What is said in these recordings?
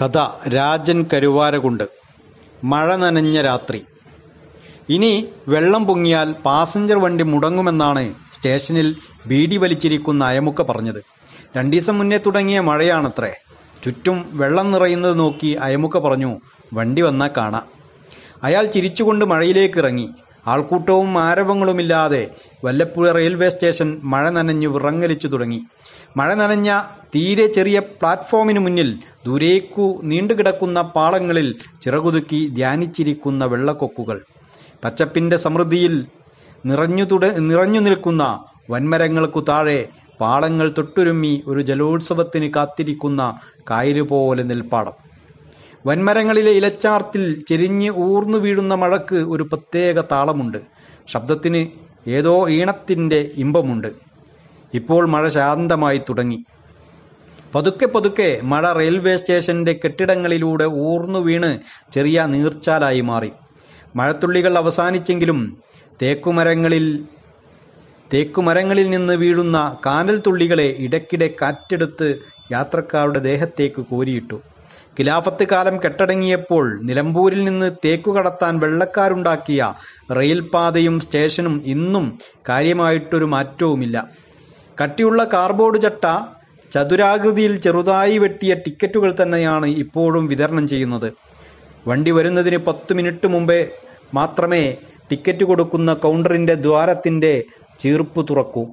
കഥ രാജൻ കരുവാരകുണ്ട്. മഴ നനഞ്ഞ രാത്രി. ഇനി വെള്ളം പൊങ്ങിയാൽ പാസഞ്ചർ വണ്ടി മുടങ്ങുമെന്നാണ് സ്റ്റേഷനിൽ ബീഡി വലിച്ചിരിക്കുന്ന അയമുക്ക പറഞ്ഞത്. രണ്ടീസം മുന്നേ തുടങ്ങിയ മഴയാണത്രേ. ചുറ്റും വെള്ളം നിറയുന്നത് നോക്കി അയമുക്ക പറഞ്ഞു വണ്ടി വന്നാൽ കാണാം. അയാൾ ചിരിച്ചുകൊണ്ട് മഴയിലേക്ക് ഇറങ്ങി. ആൾക്കൂട്ടവും ആരവങ്ങളുമില്ലാതെ വല്ലപ്പുഴ റെയിൽവേ സ്റ്റേഷൻ മഴ നനഞ്ഞു വിറങ്ങലിച്ചു തുടങ്ങി. മഴ നനഞ്ഞ തീരെ ചെറിയ പ്ലാറ്റ്ഫോമിന് മുന്നിൽ ദൂരേക്കു നീണ്ടുകിടക്കുന്ന പാളങ്ങളിൽ ചിറകുതുക്കി ധ്യാനിച്ചിരിക്കുന്ന വെള്ളക്കൊക്കുകൾ. പച്ചപ്പിന്റെ സമൃദ്ധിയിൽ നിറഞ്ഞു തുട നിറഞ്ഞു നിൽക്കുന്ന വൻമരങ്ങൾക്കു താഴെ പാളങ്ങൾ തൊട്ടുരുമ്മി ഒരു ജലോത്സവത്തിന് കാത്തിരിക്കുന്ന കായലുപോലെ നെൽപ്പാടം. വൻമരങ്ങളിലെ ഇലച്ചാർത്തിൽ ചെരിഞ്ഞ് ഊർന്നു വീഴുന്ന മഴക്ക് ഒരു പ്രത്യേക താളമുണ്ട്. ശബ്ദത്തിന് ഏതോ ഈണത്തിന്റെ ഇമ്പമുണ്ട്. ഇപ്പോൾ മഴ ശാന്തമായി തുടങ്ങി. പതുക്കെ പതുക്കെ മഴ റെയിൽവേ സ്റ്റേഷന്റെ കെട്ടിടങ്ങളിലൂടെ ഊർന്നു വീണ് ചെറിയ നീർച്ചാലായി മാറി. മഴത്തുള്ളികൾ അവസാനിച്ചെങ്കിലും തേക്കുമരങ്ങളിൽ തേക്കുമരങ്ങളിൽ നിന്ന് വീഴുന്ന കാനൽ തുള്ളികളെ ഇടയ്ക്കിടെ കാറ്റെടുത്ത് യാത്രക്കാരുടെ ദേഹത്തേക്ക് കോരിയിട്ടു. ഖിലാഫത്ത് കാലം കെട്ടടങ്ങിയപ്പോൾ നിലമ്പൂരിൽ നിന്ന് തേക്കു കടത്താൻ വെള്ളക്കാരുണ്ടാക്കിയ റെയിൽപാതയും സ്റ്റേഷനും ഇന്നും കാര്യമായിട്ടൊരു മാറ്റവുമില്ല. കട്ടിയുള്ള കാർബോർഡ് ചട്ട ചതുരാകൃതിയിൽ ചെറുതായി വെട്ടിയ ടിക്കറ്റുകൾ തന്നെയാണ് ഇപ്പോഴും വിതരണം ചെയ്യുന്നത്. വണ്ടി വരുന്നതിന് പത്ത് മിനിറ്റ് മുമ്പേ മാത്രമേ ടിക്കറ്റ് കൊടുക്കുന്ന കൗണ്ടറിന്റെ ദ്വാരത്തിന്റെ ചീർപ്പ് തുറക്കൂ.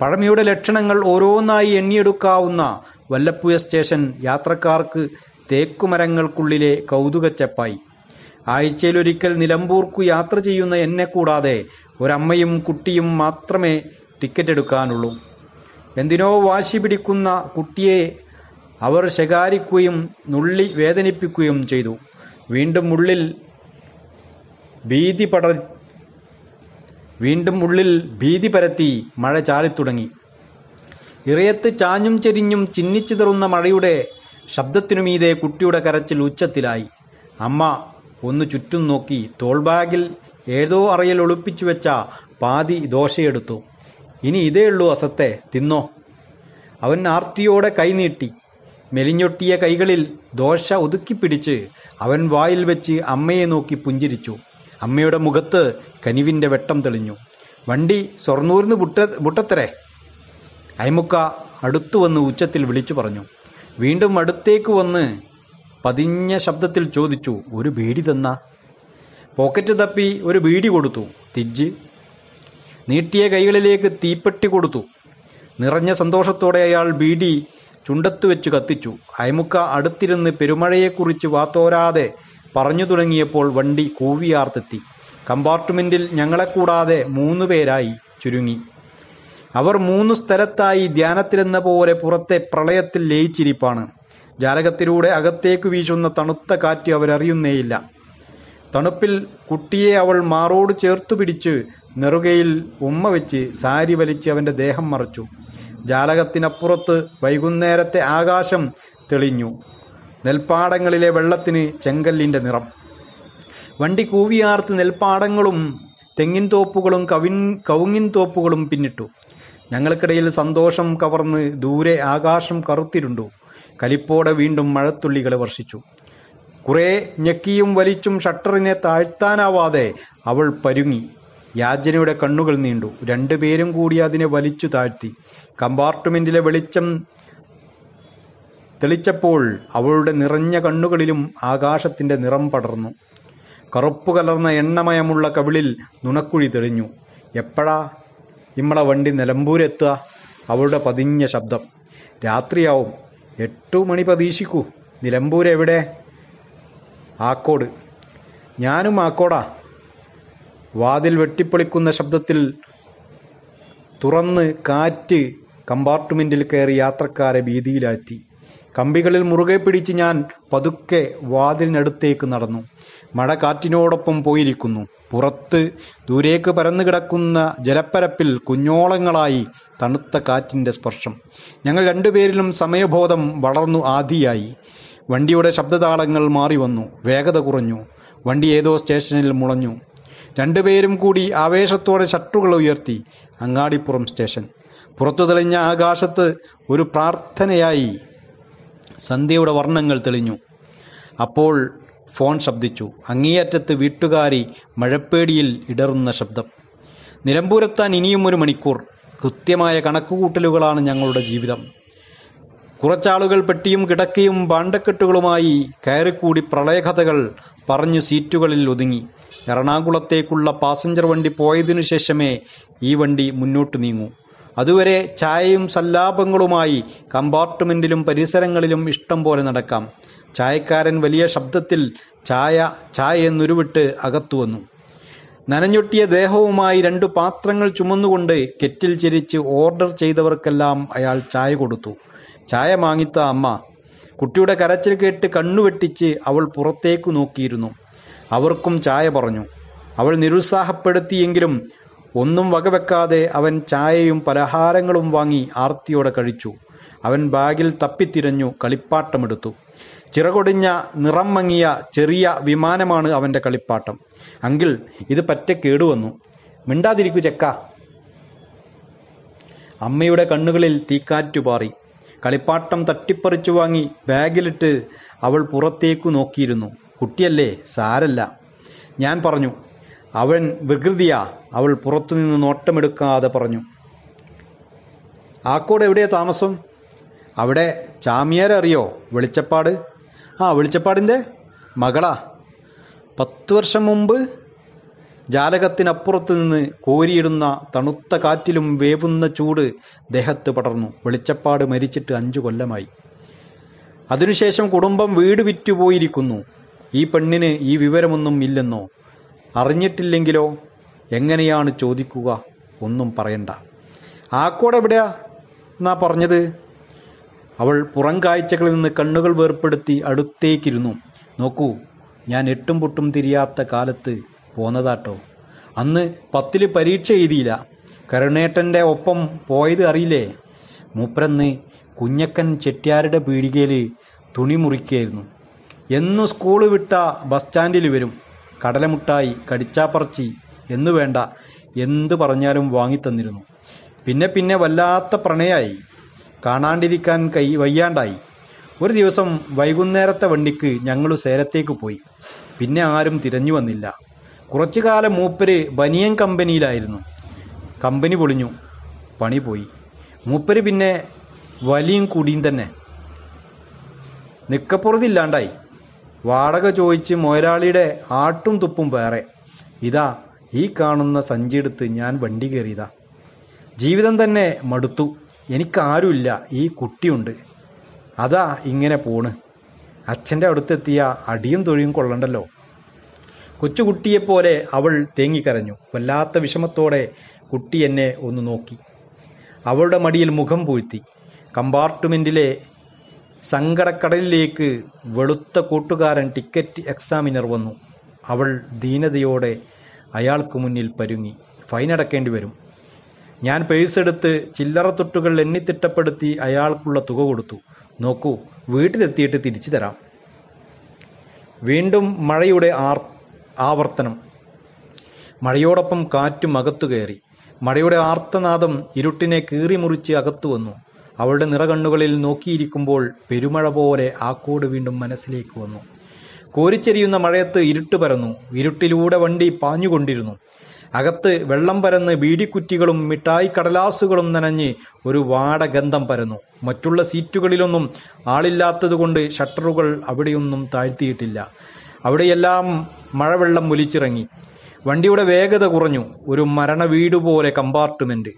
പഴമയുടെ ലക്ഷണങ്ങൾ ഓരോന്നായി എണ്ണിയെടുക്കാവുന്ന വല്ലപ്പുഴ സ്റ്റേഷൻ യാത്രക്കാർക്ക് തേക്കുമരങ്ങൾക്കുള്ളിലെ കൗതുകച്ചപ്പായി. ആഴ്ചയിലൊരിക്കൽ നിലമ്പൂർക്കു യാത്ര ചെയ്യുന്ന എന്നെ കൂടാതെ ഒരമ്മയും കുട്ടിയും മാത്രമേ ടിക്കറ്റ് എടുക്കാനുള്ളൂ എന്തിനോ വാശി പിടിക്കുന്ന കുട്ടിയെ അവർ ശകാരിക്കുകയും നുള്ളി വേദനിപ്പിക്കുകയും ചെയ്തു. വീണ്ടും ഉള്ളിൽ ഭീതി പട വീണ്ടും ഉള്ളിൽ ഭീതി പരത്തി മഴ ചാറിത്തുടങ്ങി. ഇറയത്ത് ചാഞ്ഞും ചെരിഞ്ഞും ചിന്നിച്ചിതറുന്ന മഴയുടെ ശബ്ദത്തിനുമീതെ കുട്ടിയുടെ കരച്ചിൽ ഉച്ചത്തിലായി. അമ്മ ഒന്ന് ചുറ്റും നോക്കി തോൾബാഗിൽ ഏതോ അറയിൽ ഒളിപ്പിച്ചു വെച്ച പാതി ദോശയെടുത്തു. ഇനി ഇതേ ഉള്ളൂ അസത്തെ തിന്നോ? അവൻ ആർത്തിയോടെ കൈനീട്ടി മെലിഞ്ഞൊട്ടിയ കൈകളിൽ ദോശ ഒതുക്കിപ്പിടിച്ച് അവൻ വായിൽ വെച്ച് അമ്മയെ നോക്കി പുഞ്ചിരിച്ചു. അമ്മയുടെ മുഖത്ത് കനിവിന്റെ വെട്ടം തെളിഞ്ഞു. വണ്ടി സ്വർണൂരിന്ന് ബുട്ട ബുട്ടത്തരെ അയമുക്ക അടുത്തു വന്ന് ഉച്ചത്തിൽ വിളിച്ചു പറഞ്ഞു. വീണ്ടും അടുത്തേക്ക് വന്ന് പതിഞ്ഞ ശബ്ദത്തിൽ ചോദിച്ചു ഒരു ബീഡി തന്ന? പോക്കറ്റ് തപ്പി ഒരു ബീഡി കൊടുത്തു തിജ്ജ്. നീട്ടിയ കൈകളിലേക്ക് തീപ്പെട്ടി കൊടുത്തു. നിറഞ്ഞ സന്തോഷത്തോടെ അയാൾ ബീഡി ചുണ്ടത്തു വെച്ച് കത്തിച്ചു. അയമുക്ക അടുത്തിരുന്ന് പെരുമഴയെക്കുറിച്ച് വാത്തോരാതെ പറഞ്ഞു തുടങ്ങിയപ്പോൾ വണ്ടി കൂവിയാർത്തെത്തി. കമ്പാർട്ട്മെന്റിൽ ഞങ്ങളെ കൂടാതെ മൂന്ന് പേരായി ചുരുങ്ങി. അവർ മൂന്ന് സ്ഥലത്തായി ധ്യാനത്തിലെന്ന പോലെ പുറത്തെ പ്രളയത്തിൽ ലയിച്ചിരിപ്പാണ്. ജാലകത്തിലൂടെ അകത്തേക്ക് വീശുന്ന തണുത്ത കാറ്റ് അവരറിയുന്നേയില്ല. തണുപ്പിൽ കുട്ടിയെ അവൾ മാറോട് ചേർത്തു പിടിച്ച് നെറുകയിൽ ഉമ്മ വെച്ച് സാരി വലിച്ച് അവന്റെ ദേഹം മറച്ചു. ജാലകത്തിനപ്പുറത്ത് വൈകുന്നേരത്തെ ആകാശം തെളിഞ്ഞു. നെൽപ്പാടങ്ങളിലെ വെള്ളത്തിന് ചെങ്കല്ലിന്റെ നിറം. വണ്ടി കൂവിയാർത്ത് നെൽപ്പാടങ്ങളും തെങ്ങിൻ തോപ്പുകളും കവിൻ കവുങ്ങിൻ തോപ്പുകളും പിന്നിട്ടു. ഞങ്ങൾക്കിടയിൽ സന്തോഷം കവർന്ന് ദൂരെ ആകാശം കറുത്തിരുണ്ടു. കലിപ്പോടെ വീണ്ടും മഴത്തുള്ളികൾ വർഷിച്ചു. കുറേ ഞെക്കിയും വലിച്ചും ഷട്ടറിനെ താഴ്ത്താനാവാതെ അവൾ പരുങ്ങി. യാചനയുടെ കണ്ണുകൾ നീണ്ടു. രണ്ടുപേരും കൂടി അതിനെ വലിച്ചു താഴ്ത്തി. കമ്പാർട്ട്മെന്റിലെ വെളിച്ചം തെളിച്ചപ്പോൾ അവളുടെ നിറഞ്ഞ കണ്ണുകളിലും ആകാശത്തിന്റെ നിറം പടർന്നു. കറുപ്പ് കലർന്ന എണ്ണമയമുള്ള കവിളിൽ നുണക്കുഴി തെളിഞ്ഞു. എപ്പോഴാ ഇമ്മളെ വണ്ടി നിലമ്പൂരെത്തുക. അവളുടെ പതിഞ്ഞ ശബ്ദം. രാത്രിയാവും. എട്ടു മണി പ്രതീക്ഷിക്കൂ. നിലമ്പൂർ എവിടെ? ആക്കോട്. ഞാനും ആക്കോടാ. വാതിൽ വെട്ടിപ്പൊളിക്കുന്ന ശബ്ദത്തിൽ തുറന്ന് കാറ്റ് കമ്പാർട്ട്മെന്റിൽ കയറി യാത്രക്കാരെ ഭീതിയിലാറ്റി കമ്പികളിൽ മുറുകെ പിടിച്ച് ഞാൻ പതുക്കെ വാതിലിനടുത്തേക്ക് നടന്നു. മഴ കാറ്റിനോടൊപ്പം പോയിരിക്കുന്നു. പുറത്ത് ദൂരേക്ക് പരന്നു കിടക്കുന്ന ജലപ്പരപ്പിൽ കുഞ്ഞോളങ്ങളായി തണുത്ത കാറ്റിന്റെ സ്പർശം. ഞങ്ങൾ രണ്ടുപേരിലും സമയബോധം വളർന്നു ആദിയായി. വണ്ടിയുടെ ശബ്ദതാളങ്ങൾ മാറി വന്നു. വേഗത കുറഞ്ഞു. വണ്ടി ഏതോ സ്റ്റേഷനിൽ മുളഞ്ഞു. രണ്ടുപേരും കൂടി ആവേശത്തോടെ ഷട്ടറുകൾ ഉയർത്തി. അങ്ങാടിപ്പുറം സ്റ്റേഷൻ. പുറത്തു തെളിഞ്ഞ ആകാശത്ത് ഒരു പ്രാർത്ഥനയായി സന്ധ്യയുടെ വർണങ്ങൾ തെളിഞ്ഞു. അപ്പോൾ ഫോൺ ശബ്ദിച്ചു. അങ്ങേയറ്റത്ത് വീട്ടുകാരി മഴപ്പേടിയിൽ ഇടറുന്ന ശബ്ദം. നിലമ്പൂരെത്താൻ ഇനിയും ഒരു മണിക്കൂർ. കൃത്യമായ കണക്കുകൂട്ടലുകളാണ് ഞങ്ങളുടെ ജീവിതം. കുറച്ചാളുകൾ പെട്ടിയും കിടക്കയും ബാണ്ടക്കെട്ടുകളുമായി കയറിക്കൂടി പ്രളയകഥകൾ പറഞ്ഞു സീറ്റുകളിൽ ഒതുങ്ങി. എറണാകുളത്തേക്കുള്ള പാസഞ്ചർ വണ്ടി പോയതിനു ശേഷമേ ഈ വണ്ടി മുന്നോട്ട് നീങ്ങൂ. അതുവരെ ചായയും സല്ലാപങ്ങളുമായി കമ്പാർട്ട്മെന്റിലും പരിസരങ്ങളിലും ഇഷ്ടം പോലെ നടക്കാം. ചായക്കാരൻ വലിയ ശബ്ദത്തിൽ ചായ ചായ എന്നുരുവിട്ട് അകത്തു വന്നു. നനഞ്ഞൊട്ടിയ ദേഹവുമായി രണ്ടു പാത്രങ്ങൾ ചുമന്നുകൊണ്ട് കെറ്റിൽ ചിരിച്ച് ഓർഡർ ചെയ്തവർക്കെല്ലാം അയാൾ ചായ കൊടുത്തു. ചായ വാങ്ങിത്ത അമ്മ കുട്ടിയുടെ കരച്ചിൽ കേട്ട് കണ്ണുവെട്ടിച്ച് അവൾ പുറത്തേക്ക് നോക്കിയിരുന്നു. അവർക്കും ചായ പറഞ്ഞു. അവൾ നിരുത്സാഹപ്പെടുത്തിയെങ്കിലും ഒന്നും വകവെക്കാതെ അവൻ ചായയും പലഹാരങ്ങളും വാങ്ങി ആർത്തിയോടെ കഴിച്ചു. അവൻ ബാഗിൽ തപ്പിത്തിരഞ്ഞു കളിപ്പാട്ടമെടുത്തു. ചിറകൊടിഞ്ഞ നിറം മങ്ങിയ ചെറിയ വിമാനമാണ് അവന്റെ കളിപ്പാട്ടം. അങ്കിൾ ഇത് പറ്റ കേടുവന്നു. മിണ്ടാതിരിക്കു ചെക്ക. അമ്മയുടെ കണ്ണുകളിൽ തീക്കാറ്റു പാറി. കളിപ്പാട്ടം തട്ടിപ്പറിച്ചു വാങ്ങി ബാഗിലിട്ട് അവൾ പുറത്തേക്കു നോക്കിയിരുന്നു. കുട്ടിയല്ലേ സാരല്ല. ഞാൻ പറഞ്ഞു അവൻ വികൃതിയാ. അവൾ പുറത്തുനിന്ന് നോട്ടമെടുക്കാതെ പറഞ്ഞു. ആക്കോട് എവിടെയാ താമസം? അവിടെ ചാമിയാരറിയോ? വെളിച്ചപ്പാട്? ആ വെളിച്ചപ്പാടിന്റെ മകളാ. പത്ത് വർഷം മുമ്പ് ജാലകത്തിനപ്പുറത്ത് നിന്ന് കോരിയിടുന്ന തണുത്ത കാറ്റിലും വേവുന്ന ചൂട് ദേഹത്ത് പടർന്നു. വെളിച്ചപ്പാട് മരിച്ചിട്ട് അഞ്ചു കൊല്ലമായി. അതിനുശേഷം കുടുംബം വീട് വിറ്റുപോയിരിക്കുന്നു. ഈ പെണ്ണിന് ഈ വിവരമൊന്നും ഇല്ലെന്നോ? അറിഞ്ഞിട്ടില്ലെങ്കിലോ? എങ്ങനെയാണ് ചോദിക്കുക? ഒന്നും പറയണ്ട. ആക്കോടെ എവിടെയാ? എന്നാ പറഞ്ഞത്. അവൾ പുറം കാഴ്ചകളിൽ നിന്ന് കണ്ണുകൾ വേർപ്പെടുത്തി അടുത്തേക്കിരുന്നു. നോക്കൂ ഞാൻ എട്ടും പൊട്ടും തിരിയാത്ത കാലത്ത് പോന്നതാട്ടോ. അന്ന് പത്തിൽ പരീക്ഷ എഴുതിയില്ല. കരുണേട്ടന്റെ ഒപ്പം പോയത് അറിയില്ലേ? മൂപ്പരന്ന് കുഞ്ഞക്കൻ ചെട്ടിയാരുടെ പീടികയിൽ തുണി മുറിക്കുകയായിരുന്നു എന്നു സ്കൂൾ വിട്ട ബസ് സ്റ്റാൻഡിൽ വരും. കടലമുട്ടായി കടിച്ചാപ്പറച്ചി എന്നു വേണ്ട എന്തു പറഞ്ഞാലും വാങ്ങിത്തന്നിരുന്നു. പിന്നെ പിന്നെ വല്ലാത്ത പ്രണയായി. കാണാണ്ടിരിക്കാൻ കൈ വയ്യാണ്ടായി. ഒരു ദിവസം വൈകുന്നേരത്തെ വണ്ടിക്ക് ഞങ്ങൾ സേലത്തേക്ക് പോയി. പിന്നെ ആരും തിരഞ്ഞു വന്നില്ല. കുറച്ചു കാലം മൂപ്പര് ബനിയൻ കമ്പനിയിലായിരുന്നു. കമ്പനി പൊളിഞ്ഞു. പണി പോയി. മൂപ്പര് പിന്നെ വലിയും കുടിയും തന്നെ. നിക്കപ്പുറത്തില്ലാണ്ടായി വാടക ചോദിച്ച് മൊയരാളിയുടെ ആട്ടും തുപ്പും വേറെ. ഇതാ ഈ കാണുന്ന സഞ്ചിയെടുത്ത് ഞാൻ വണ്ടി കയറിയതാ. ജീവിതം തന്നെ മടുത്തു. എനിക്കാരുമില്ല ഈ കുട്ടിയുണ്ട്. അതാ ഇങ്ങനെ പോണ്. അച്ഛന്റെ അടുത്തെത്തിയ അടിയും തൊഴിയും കൊള്ളണ്ടല്ലോ. കൊച്ചുകുട്ടിയെപ്പോലെ അവൾ തേങ്ങിക്കരഞ്ഞു. വല്ലാത്ത വിഷമത്തോടെ കുട്ടി എന്നെ ഒന്ന് നോക്കി. അവളുടെ മടിയിൽ മുഖം പൂഴ്ത്തി. കമ്പാർട്ട്മെന്റിലെ സങ്കടക്കടലിലേക്ക് വെളുത്ത കൂട്ടുകാരൻ ടിക്കറ്റ് എക്സാമിനർ വന്നു. അവൾ ദീനതയോടെ അയാൾക്ക് മുന്നിൽ പരുങ്ങി. ഫൈൻ അടക്കേണ്ടി വരും. ഞാൻ പേഴ്സെടുത്ത് ചില്ലറ തൊട്ടുകൾ എണ്ണിത്തിട്ടപ്പെടുത്തി അയാൾക്കുള്ള തുക കൊടുത്തു. നോക്കൂ വീട്ടിലെത്തിയിട്ട് തിരിച്ചു തരാം. വീണ്ടും മഴയുടെ ആർ ആവർത്തനം. മഴയോടൊപ്പം കാറ്റും അകത്തു കയറി. മഴയുടെ ആർത്തനാദം ഇരുട്ടിനെ കീറിമുറിച്ച് അകത്തു വന്നു. അവളുടെ നിറകണ്ണുകളിൽ നോക്കിയിരിക്കുമ്പോൾ പെരുമഴ പോലെ ആ കോട് വീണ്ടും മനസ്സിലേക്ക് വന്നു. കോരിച്ചെരിയുന്ന മഴയത്ത് ഇരുട്ട് പരന്നു. ഇരുട്ടിലൂടെ വണ്ടി പാഞ്ഞുകൊണ്ടിരുന്നു. അകത്ത് വെള്ളം പരന്ന് ബീഡിക്കുറ്റികളും മിഠായി കടലാസുകളും നനഞ്ഞ് ഒരു വാടഗന്ധം പരന്നു. മറ്റുള്ള സീറ്റുകളിലൊന്നും ആളില്ലാത്തതുകൊണ്ട് ഷട്ടറുകൾ അവിടെയൊന്നും താഴ്ത്തിയിട്ടില്ല. അവിടെയെല്ലാം മഴവെള്ളം ഒലിച്ചിറങ്ങി. വണ്ടിയുടെ വേഗത കുറഞ്ഞു. ഒരു മരണ പോലെ കമ്പാർട്ട്മെന്റ്.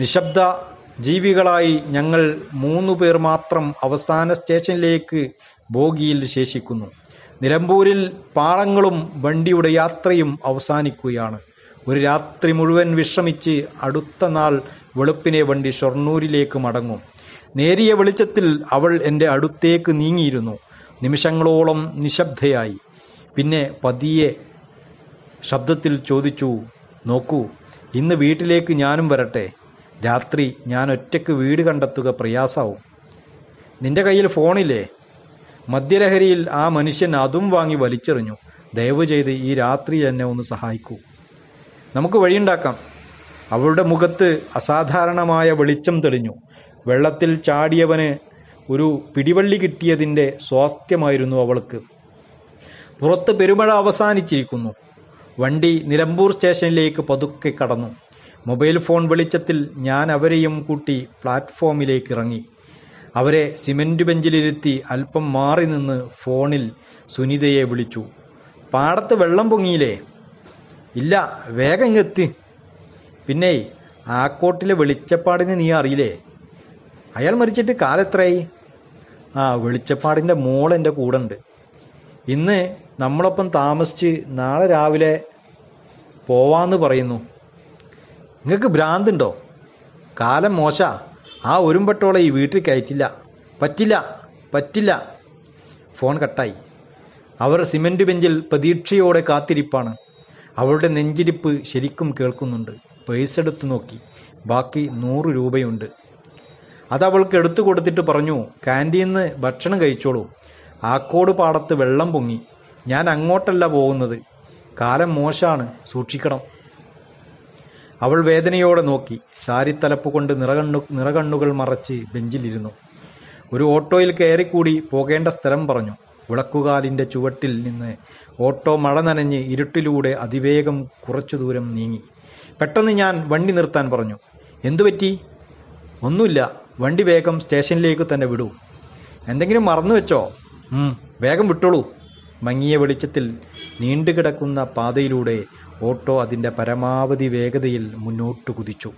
നിശബ്ദ ജീവികളായി ഞങ്ങൾ മൂന്നു പേർ മാത്രം അവസാന സ്റ്റേഷനിലേക്ക് ബോഗിയിൽ ശേഷിക്കുന്നു. നിലമ്പൂരിൽ പാളങ്ങളും വണ്ടിയുടെ യാത്രയും അവസാനിക്കുകയാണ്. ഒരു രാത്രി മുഴുവൻ വിശ്രമിച്ച് അടുത്ത നാൾ വെളുപ്പിനെ വണ്ടി ഷൊർണൂരിലേക്ക് മടങ്ങും. നേരിയ വെളിച്ചത്തിൽ അവൾ എന്റെ അടുത്തേക്ക് നീങ്ങിയിരുന്നു. നിമിഷങ്ങളോളം നിശബ്ദയായി. പിന്നെ പതിയെ ശബ്ദത്തിൽ ചോദിച്ചു നോക്കൂ ഇന്ന് വീട്ടിലേക്ക് ഞാനും വരട്ടെ. രാത്രി ഞാൻ ഒറ്റയ്ക്ക് വീട് കണ്ടെത്തുക പ്രയാസാവും. നിന്റെ കയ്യിൽ ഫോണില്ലേ? മദ്യലഹരിയിൽ ആ മനുഷ്യൻ അതും വാങ്ങി വലിച്ചെറിഞ്ഞു. ദയവ് ചെയ്ത് ഈ രാത്രി എന്നെ ഒന്ന് സഹായിക്കൂ. നമുക്ക് വഴിയുണ്ടാക്കാം. അവളുടെ മുഖത്ത് അസാധാരണമായ വെളിച്ചം തെളിഞ്ഞു. വെള്ളത്തിൽ ചാടിയവന് ഒരു പിടിവള്ളി കിട്ടിയതിന്റെ സ്വാസ്ഥ്യമായിരുന്നു അവൾക്ക്. പുറത്ത് പെരുമഴ അവസാനിച്ചിരിക്കുന്നു. വണ്ടി നിലമ്പൂർ സ്റ്റേഷനിലേക്ക് പതുക്കെ കടന്നു. മൊബൈൽ ഫോൺ വെളിച്ചത്തിൽ ഞാൻ അവരെയും കൂട്ടി പ്ലാറ്റ്ഫോമിലേക്ക് ഇറങ്ങി അവരെ സിമന്റ് ബെഞ്ചിലിരുത്തി അല്പം മാറി നിന്ന് ഫോണിൽ സുനിതയെ വിളിച്ചു. പാടത്ത് വെള്ളം പൊങ്ങിയില്ലേ? ഇല്ല വേഗം ഇങ്ങെത്തി പിന്നെ ആക്കോട്ടിലെ വെളിച്ചപ്പാടിന് നീ അറിയില്ലേ? അയാൾ മരിച്ചിട്ട് കാലെത്രയായി ആ വെളിച്ചപ്പാടിന്റെ മോൾ എന്റെ കൂടെ ഉണ്ട് ഇന്ന് നമ്മളൊപ്പം താമസിച്ച് നാളെ രാവിലെ പോവാന്ന് പറയുന്നു. നിങ്ങൾക്ക് ഭ്രാന്തുണ്ടോ? കാലം മോശ. ആ ഒരുമ്പട്ടോളെ ഈ വീട്ടിൽ കയറ്റില്ല. പറ്റില്ല പറ്റില്ല. ഫോൺ കട്ടായി. അവർ സിമന്റ് ബെഞ്ചിൽ പ്രതീക്ഷയോടെ കാത്തിരിപ്പാണ്. അവളുടെ നെഞ്ചിരിപ്പ് ശരിക്കും കേൾക്കുന്നുണ്ട്. പേഴ്സ് എടുത്തു നോക്കി. ബാക്കി നൂറ് രൂപയുണ്ട്. അത് അവൾക്ക് എടുത്തു കൊടുത്തിട്ട് പറഞ്ഞു ക്യാന്റീന്ന് ഭക്ഷണം കഴിച്ചോളൂ. ആക്കോട് പാടത്ത് വെള്ളം പൊങ്ങി. ഞാൻ അങ്ങോട്ടല്ല പോകുന്നത്. കാലം മോശമാണ് സൂക്ഷിക്കണം. അവൾ വേദനയോടെ നോക്കി. സാരിത്തലപ്പ് കൊണ്ട് നിറകണ്ണു നിറകണ്ണുകൾ മറച്ച് ബെഞ്ചിലിരുന്നു. ഒരു ഓട്ടോയിൽ കയറിക്കൂടി പോകേണ്ട സ്ഥലം പറഞ്ഞു. വിളക്കുകാലിന്റെ ചുവട്ടിൽ നിന്ന് ഓട്ടോ മഴ നനഞ്ഞ് ഇരുട്ടിലൂടെ അതിവേഗം കുറച്ചു ദൂരം നീങ്ങി. പെട്ടെന്ന് ഞാൻ വണ്ടി നിർത്താൻ പറഞ്ഞു. എന്തുപറ്റി ഒന്നുമില്ല. വണ്ടി വേഗം സ്റ്റേഷനിലേക്ക് തന്നെ വിടൂ. എന്തെങ്കിലും മറന്നു വെച്ചോ? വേഗം വിട്ടോളൂ. മങ്ങിയ വെളിച്ചത്തിൽ നീണ്ടുകിടക്കുന്ന പാതയിലൂടെ ഓട്ടോ അതിന്റെ പരമാവധി വേഗതയിൽ മുന്നോട്ട് കുതിച്ചു.